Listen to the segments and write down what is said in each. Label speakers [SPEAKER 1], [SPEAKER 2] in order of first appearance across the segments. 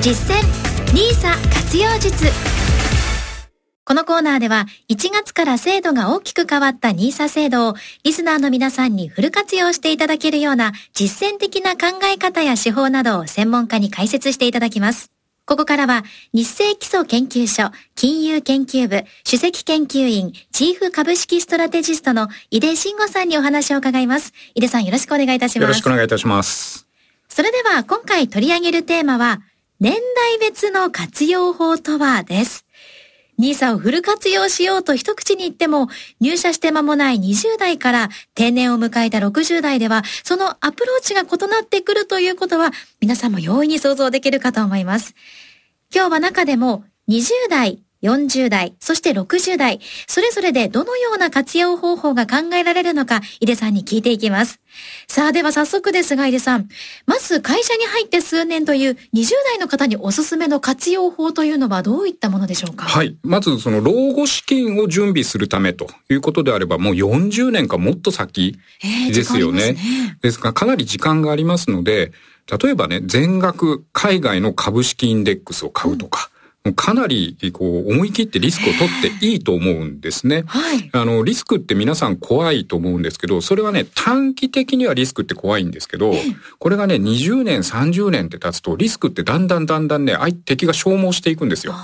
[SPEAKER 1] 実践 NISA 活用術このコーナーでは1月から制度が大きく変わった NISA 制度をリスナーの皆さんにフル活用していただけるような実践的な考え方や手法などを専門家に解説していただきます。ここからは日清基礎研究所金融研究部首席研究員チーフ株式ストラテジストの井出慎吾さんにお話を伺います。井出さんよろしくお願いいたします。
[SPEAKER 2] よろしくお願いいたします。
[SPEAKER 1] それでは今回取り上げるテーマは年代別の活用法とはです。NISA をフル活用しようと一口に言っても、入社して間もない20代から定年を迎えた60代では、そのアプローチが異なってくるということは、皆さんも容易に想像できるかと思います。今日は中でも20代、40代、そして60代、それぞれでどのような活用方法が考えられるのか、井出さんに聞いていきます。さあ、では早速ですが、井出さん。まず会社に入って数年という20代の方におすすめの活用法というのはどういったものでしょうか？
[SPEAKER 2] はい。まず、その老後資金を準備するためということであれば、もう40年かもっと先ですよね。えー、ですねですから、かなり時間がありますので、例えばね、全額海外の株式インデックスを買うとか、うんかなりこう思い切ってリスクを取っていいと思うんですね。はい、あのリスクって皆さん怖いと思うんですけど、それはね短期的にはリスクって怖いんですけど、これがね20年30年って経つとリスクってだんだんだんだんね相敵が消耗していくんですよ。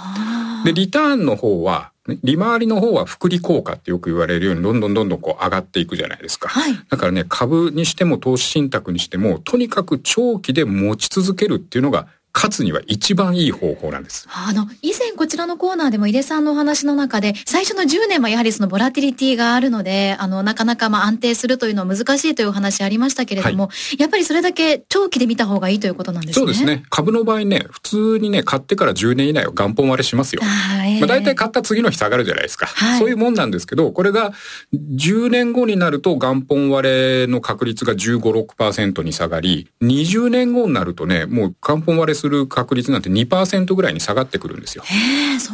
[SPEAKER 2] でリターンの方は利回りの方は複利効果ってよく言われるようにどんどんどんどんこう上がっていくじゃないですか。はい、だからね株にしても投資信託にしてもとにかく長期で持ち続けるっていうのが勝つには一番いい方法なんです。
[SPEAKER 1] あの、以前こちらのコーナーでも井出さんのお話の中で、最初の10年はやはりそのボラティリティがあるので、あの、なかなかまあ安定するというのは難しいというお話ありましたけれども、はい、やっぱりそれだけ長期で見た方がいいということなんですね。
[SPEAKER 2] そうですね。株の場合ね、普通にね、買ってから10年以内は元本割れしますよ。あえー、まあ、大体買った次の日下がるじゃないですか、はい。そういうもんなんですけど、これが10年後になると元本割れの確率が15、6%に下がり、20年後になるとね、もう元本割れする確率なんて2%ぐらいに下がってくるんですよ。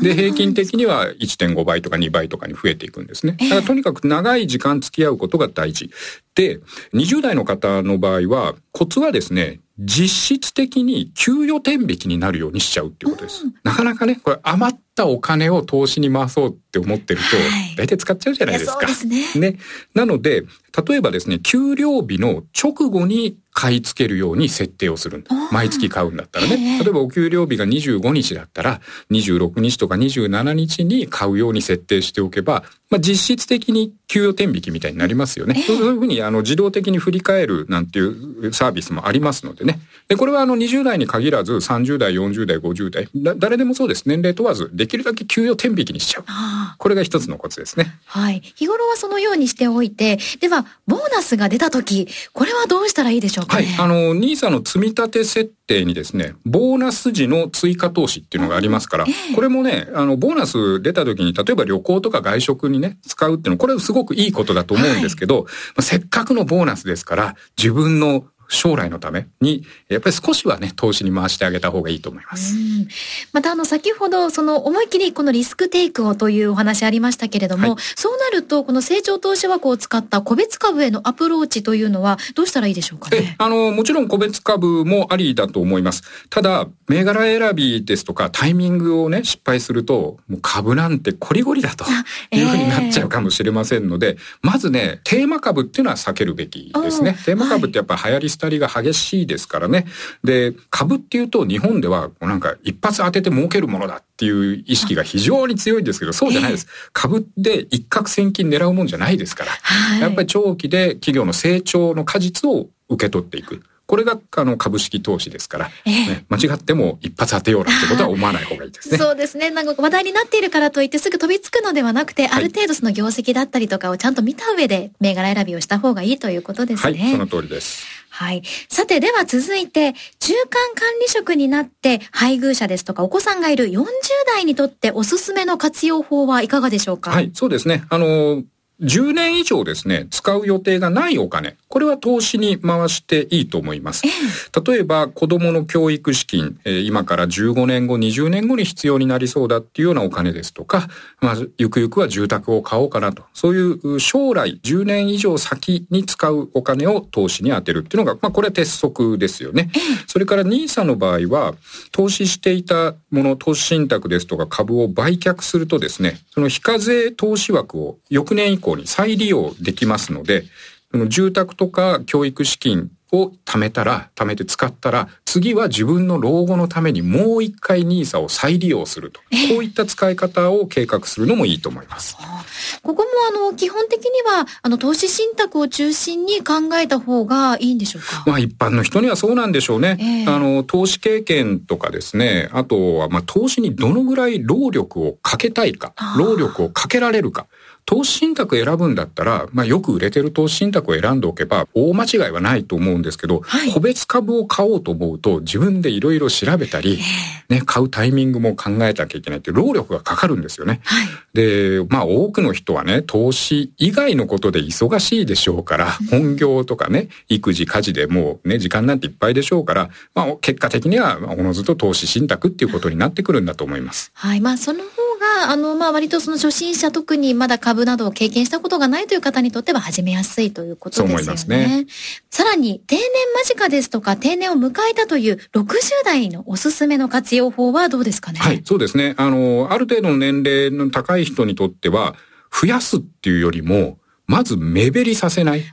[SPEAKER 2] で、平均的には1.5倍とか2倍とかに増えていくんですね。だからとにかく長い時間付き合うことが大事。で、20代の方の場合は、コツはですね、実質的に給与天引きになるようにしちゃうっていうことです。うん、なかなかね、これ余ったお金を投資に回そうって思ってると、大体使っちゃうじゃないですか。
[SPEAKER 1] す
[SPEAKER 2] ね。ね。なので、例えばですね、給料日の直後に買い付けるように設定をする毎月買うんだったらね。例えばお給料日が25日だったら、26日とか27日に買うように設定しておけば、まあ、実質的に給与天引きみたいになりますよね。そういうふうにあの自動的に振り返るなんていうサービスもありますのでね。で、これはあの20代に限らず30代、40代、50代、誰でもそうです。年齢問わず、できるだけ給与天引きにしちゃう。これが一つのコツですね。
[SPEAKER 1] はい。日頃はそのようにしておいて、では、ボーナスが出た時、これはどうしたらいいでしょうか、ね、
[SPEAKER 2] はい。あの、NISA の積み立て設定にですね、ボーナス時の追加投資っていうのがありますから、えー、これもね、あの、ボーナス出た時に、例えば旅行とか外食にね、使うっていうのは、これすごくいいことだと思うんですけど、はい、まあ、せっかくのボーナスですから、自分の将来のために、やっぱり少しはね、投資に回してあげた方がいいと思います。
[SPEAKER 1] また、あの、先ほど、その、思いっきりこのリスクテイクをというお話ありましたけれども、はい、そうなると、この成長投資枠を使った個別株へのアプローチというのは、どうしたらいいでしょうかね？
[SPEAKER 2] あの、もちろん個別株もありだと思います。ただ、銘柄選びですとか、タイミングをね、失敗すると、もう株なんてコリゴリだというふうになっちゃうかもしれませんので、えー、まずね、テーマ株っていうのは避けるべきですね。テーマ株ってやっぱ流行りたりが激しいですからね。で、株っていうと日本ではなんか一発当てて儲けるものだっていう意識が非常に強いんですけど、そうじゃないです。株で一攫千金狙うもんじゃないですから。やっぱり長期で企業の成長の果実を受け取っていく。これがあの株式投資ですから、えーね、間違っても一発当てようなんてことは思わない方がいいですね。
[SPEAKER 1] そうですね。なんか話題になっているからといってすぐ飛びつくのではなくて、ある程度その業績だったりとかをちゃんと見た上で銘柄選びをした方がいいということですね。
[SPEAKER 2] はい、その通りです。
[SPEAKER 1] はい。さて、では続いて、中間管理職になって、配偶者ですとかお子さんがいる40代にとっておすすめの活用法はいかがでしょうか？
[SPEAKER 2] はい、そうですね。あの、10年以上ですね、使う予定がないお金、これは投資に回していいと思います。例えば、子供の教育資金、今から15年後、20年後に必要になりそうだっていうようなお金ですとか、まあ、ゆくゆくは住宅を買おうかなと。そういう将来10年以上先に使うお金を投資に充てるっていうのが、まあ、これは鉄則ですよね。それから NISA の場合は、投資していたもの、投資信託ですとか株を売却するとですね、その非課税投資枠を翌年以降に再利用できますので、住宅とか教育資金を貯めたら、貯めて使ったら、次は自分の老後のためにもう一回 NISA を再利用すると。こういった使い方を計画するのもいいと思います。
[SPEAKER 1] ここもあの、基本的には、あの、投資信託を中心に考えた方がいいんでしょうか？
[SPEAKER 2] まあ一般の人にはそうなんでしょうね。えー、あの、投資経験とかですね、あとは、まあ投資にどのぐらい労力をかけたいか、労力をかけられるか。投資信託選ぶんだったら、まあよく売れてる投資信託を選んでおけば大間違いはないと思うんですけど、はい、個別株を買おうと思うと自分でいろいろ調べたり、ね、買うタイミングも考えなきゃいけないって労力がかかるんですよね。はい、で、まあ多くの人はね、投資以外のことで忙しいでしょうから、本業とかね、育児、家事でもうね、時間なんていっぱいでしょうから、まあ結果的にはおのずと投資信託っていうことになってくるんだと思います。
[SPEAKER 1] はい、まあその方が、あの、まあ割とその初心者特にまだ株などを経験したことがないという方にとっては始めやすいということですよね。そう思いますね。さらに、定年間近ですとか定年を迎えたという60代のおすすめの活用法はどうですかね？
[SPEAKER 2] はい、そうですね。あの、ある程度の年齢の高い人にとっては、増やすっていうよりも、まず目減りさせない。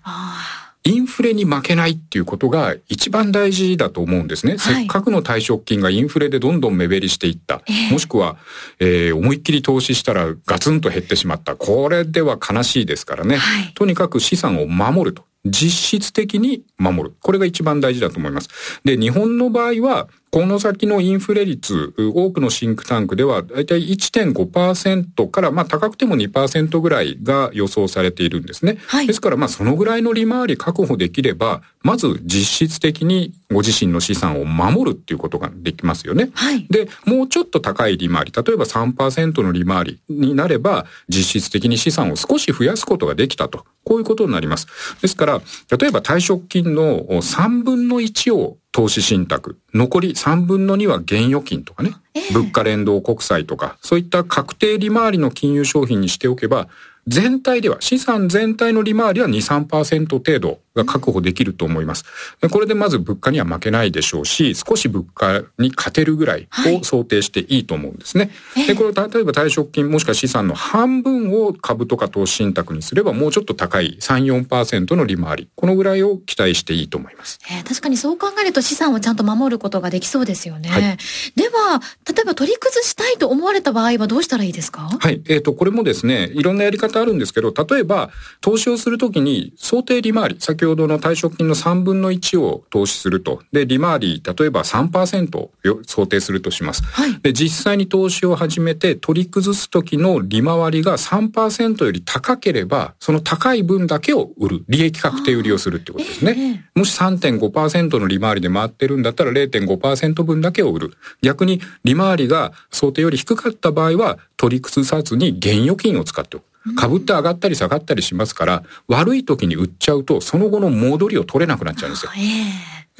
[SPEAKER 2] インフレに負けないっていうことが一番大事だと思うんですね。はい、せっかくの退職金がインフレでどんどん目減りしていった。えー、もしくは、えー、思いっきり投資したらガツンと減ってしまった。これでは悲しいですからね。はい、とにかく資産を守ると。実質的に守る。これが一番大事だと思います。で、日本の場合は、この先のインフレ率、多くのシンクタンクでは、だいたい1.5%から、まあ高くても2%ぐらいが予想されているんですね。はい、ですから、まあそのぐらいの利回り確保できれば、まず実質的にご自身の資産を守るっていうことができますよね。はい、で、もうちょっと高い利回り、例えば3%の利回りになれば、実質的に資産を少し増やすことができたと。こういうことになります。ですから、例えば退職金の3分の1を投資信託、残り3分の2は現預金とかね、えー、物価連動国債とか、そういった確定利回りの金融商品にしておけば、全体では、資産全体の利回りは2、3%程度が確保できると思います。これでまず物価には負けないでしょうし、少し物価に勝てるぐらいを想定していいと思うんですね。はい、で、これを例えば退職金もしくは資産の半分を株とか投資信託にすればもうちょっと高い3、4%の利回り。このぐらいを期待していいと思います。
[SPEAKER 1] えー、確かにそう考えると資産をちゃんと守ることができそうですよね。はい、では、例えば取り崩したいと思われた場合はどうしたらいいですか？
[SPEAKER 2] はい。えっ、ー、と、これもですね、いろんなやり方あるんですけど、例えば、投資をするときに想定利回り、先ほどの退職金の3分の1を投資すると。で、利回り、例えば3%を想定するとします。はい、で、実際に投資を始めて取り崩すときの利回りが3%より高ければ、その高い分だけを売る。利益確定売りをするってことですね。えー、もし3.5%の利回りで回ってるんだったら0.5%分だけを売る。逆に利回りが想定より低かった場合は取り崩さずに現預金を使っておく。株って上がったり下がったりしますから、悪い時に売っちゃうと、その後の戻りを取れなくなっちゃうんですよ。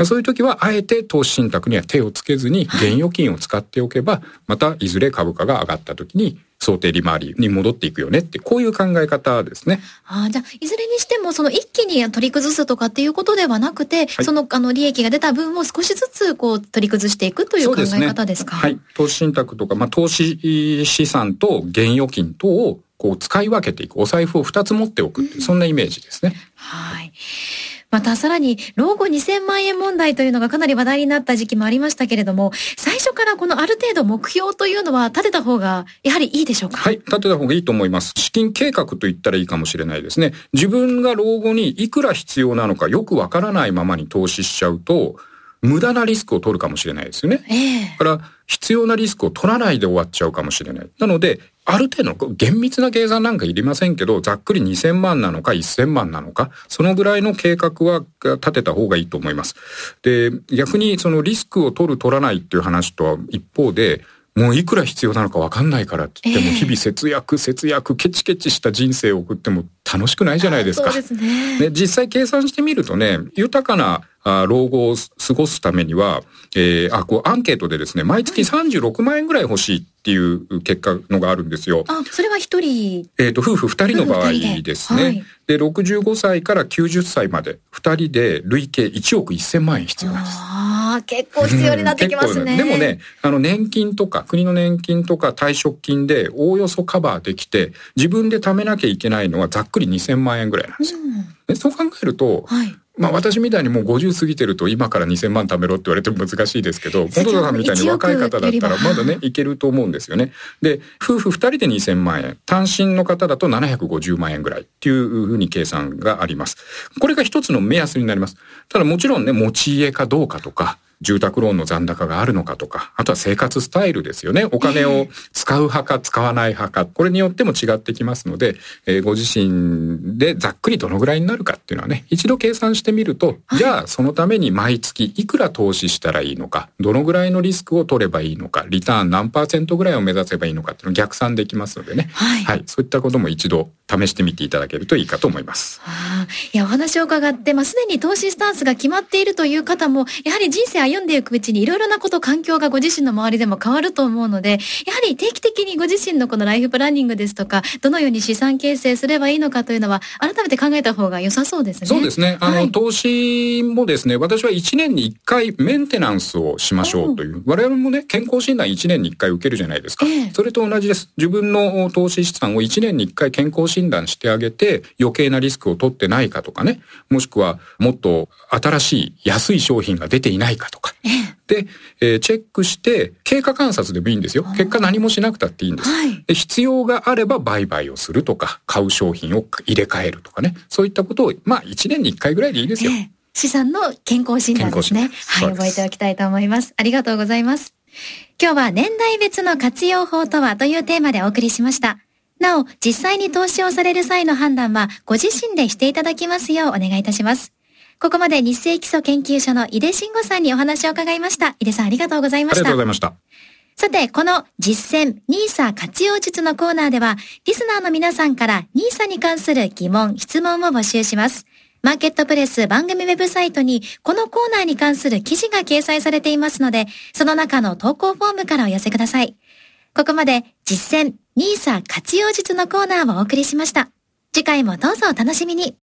[SPEAKER 2] そういう時は、あえて投資信託には手をつけずに、現預金を使っておけば、またいずれ株価が上がった時に、想定利回りに戻っていくよねって、こういう考え方ですね。
[SPEAKER 1] ああ、じゃあ、いずれにしても、その一気に取り崩すとかっていうことではなくて、はい、その、あの、利益が出た分を少しずつ、こう、取り崩していくという考え方ですか、ね、
[SPEAKER 2] はい。投資信託とか、まあ、投資資産と現預金等をこう使い分けていく。お財布を2つ持っておくそんなイメージですね。
[SPEAKER 1] はい。またさらに、老後2000万円問題というのがかなり話題になった時期もありましたけれども、最初からこのある程度目標というのは立てた方が、やはりいいでしょうか？
[SPEAKER 2] はい、立てた方がいいと思います。資金計画と言ったらいいかもしれないですね。自分が老後にいくら必要なのかよくわからないままに投資しちゃうと、無駄なリスクを取るかもしれないですよね。えー、から必要なリスクを取らないで終わっちゃうかもしれない。なので、ある程度の厳密な計算なんかいりませんけど、ざっくり2000万なのか1000万なのか、そのぐらいの計画は立てた方がいいと思います。で、逆にそのリスクを取る取らないっていう話とは一方で、もういくら必要なのかわかんないからって言っても、日々節約、節約、ケチケチした人生を送っても楽しくないじゃないですか。
[SPEAKER 1] そうですね。
[SPEAKER 2] ね実際計算してみるとね、豊かなあ老後を過ごすためには、えー、あ、こうアンケートでですね、毎月36万円ぐらい欲しいっていう結果のがあるんですよ。
[SPEAKER 1] あ、それは一人
[SPEAKER 2] えっ、と、夫婦二人の場合ですね。
[SPEAKER 1] 夫婦二人
[SPEAKER 2] で,、65歳から90歳まで二人で累計1億1000万円必要なんです。
[SPEAKER 1] ああ、結構必要になってきますね。
[SPEAKER 2] 結構でもね、あの年金とか国の年金とか退職金でおおよそカバーできて、自分で貯めなきゃいけないのはざっくり2000万円ぐらいなんですよ。でそう考えると、
[SPEAKER 1] はい。
[SPEAKER 2] まあ私みたいにもう50過ぎてると今から2000万貯めろって言われても難しいですけど、本田さんみたいに若い方だったらまだね、いけると思うんですよね。で、夫婦2人で2000万円、単身の方だと750万円ぐらいっていうふうに計算があります。これが一つの目安になります。ただもちろんね、持ち家かどうかとか、住宅ローンの残高があるのかとか、あとは生活スタイルですよね。お金を使う派か使わない派か、これによっても違ってきますので、えーご自身でざっくりどのぐらいになるかっていうのはね、一度計算してみると、じゃあそのために毎月いくら投資したらいいのか、どのぐらいのリスクを取ればいいのか、リターン何パーセントぐらいを目指せばいいのかっていうのを逆算できますのでね。
[SPEAKER 1] はい
[SPEAKER 2] そういったことも一度試してみていただけるといいかと思います。
[SPEAKER 1] いや、お話を伺って、まあ、すでに投資スタンスが決まっているという方も、やはり人生歩んでいくうちにいろいろなこと、環境がご自身の周りでも変わると思うので、やはり定期的にご自身のこのライフプランニングですとか、どのように資産形成すればいいのかというのは、改めて考えた方が良さそうですね。
[SPEAKER 2] そうですね。あの、
[SPEAKER 1] はい
[SPEAKER 2] 投資もですね、私は1年に1回メンテナンスをしましょうという。我々もね、健康診断1年に1回受けるじゃないですか。
[SPEAKER 1] ええ
[SPEAKER 2] それと同じです。自分の投資資産を1年に1回健康診断してあげて、余計なリスクを取ってないかとかね。もしくは、もっと新しい安い商品が出ていないかとか。
[SPEAKER 1] ええ
[SPEAKER 2] で、えーチェックして、経過観察でもいいんですよ。結果何もしなくたっていいんです。
[SPEAKER 1] はい
[SPEAKER 2] で必要があれば売買をするとか、買う商品を入れ替えるとかね。そういったことを、まあ1年に1回ぐらいでいいですよ。
[SPEAKER 1] ええ資産の健康診断ですね。
[SPEAKER 2] 健康診
[SPEAKER 1] はい、覚えておきたいと思います。ありがとうございます。今日は年代別の活用法とはというテーマでお送りしました。なお、実際に投資をされる際の判断はご自身でしていただきますようお願いいたします。ここまで日清基礎研究所の井出慎吾さんにお話を伺いました。井出さんありがとうございました
[SPEAKER 2] ありがとうござい。ました。
[SPEAKER 1] さて、この実践 NISA 活用術のコーナーでは、リスナーの皆さんから NISA に関する疑問、質問を募集します。マーケットプレス番組ウェブサイトに、このコーナーに関する記事が掲載されていますので、その中の投稿フォームからお寄せください。ここまで実践 NISA 活用術のコーナーをお送りしました。次回もどうぞお楽しみに。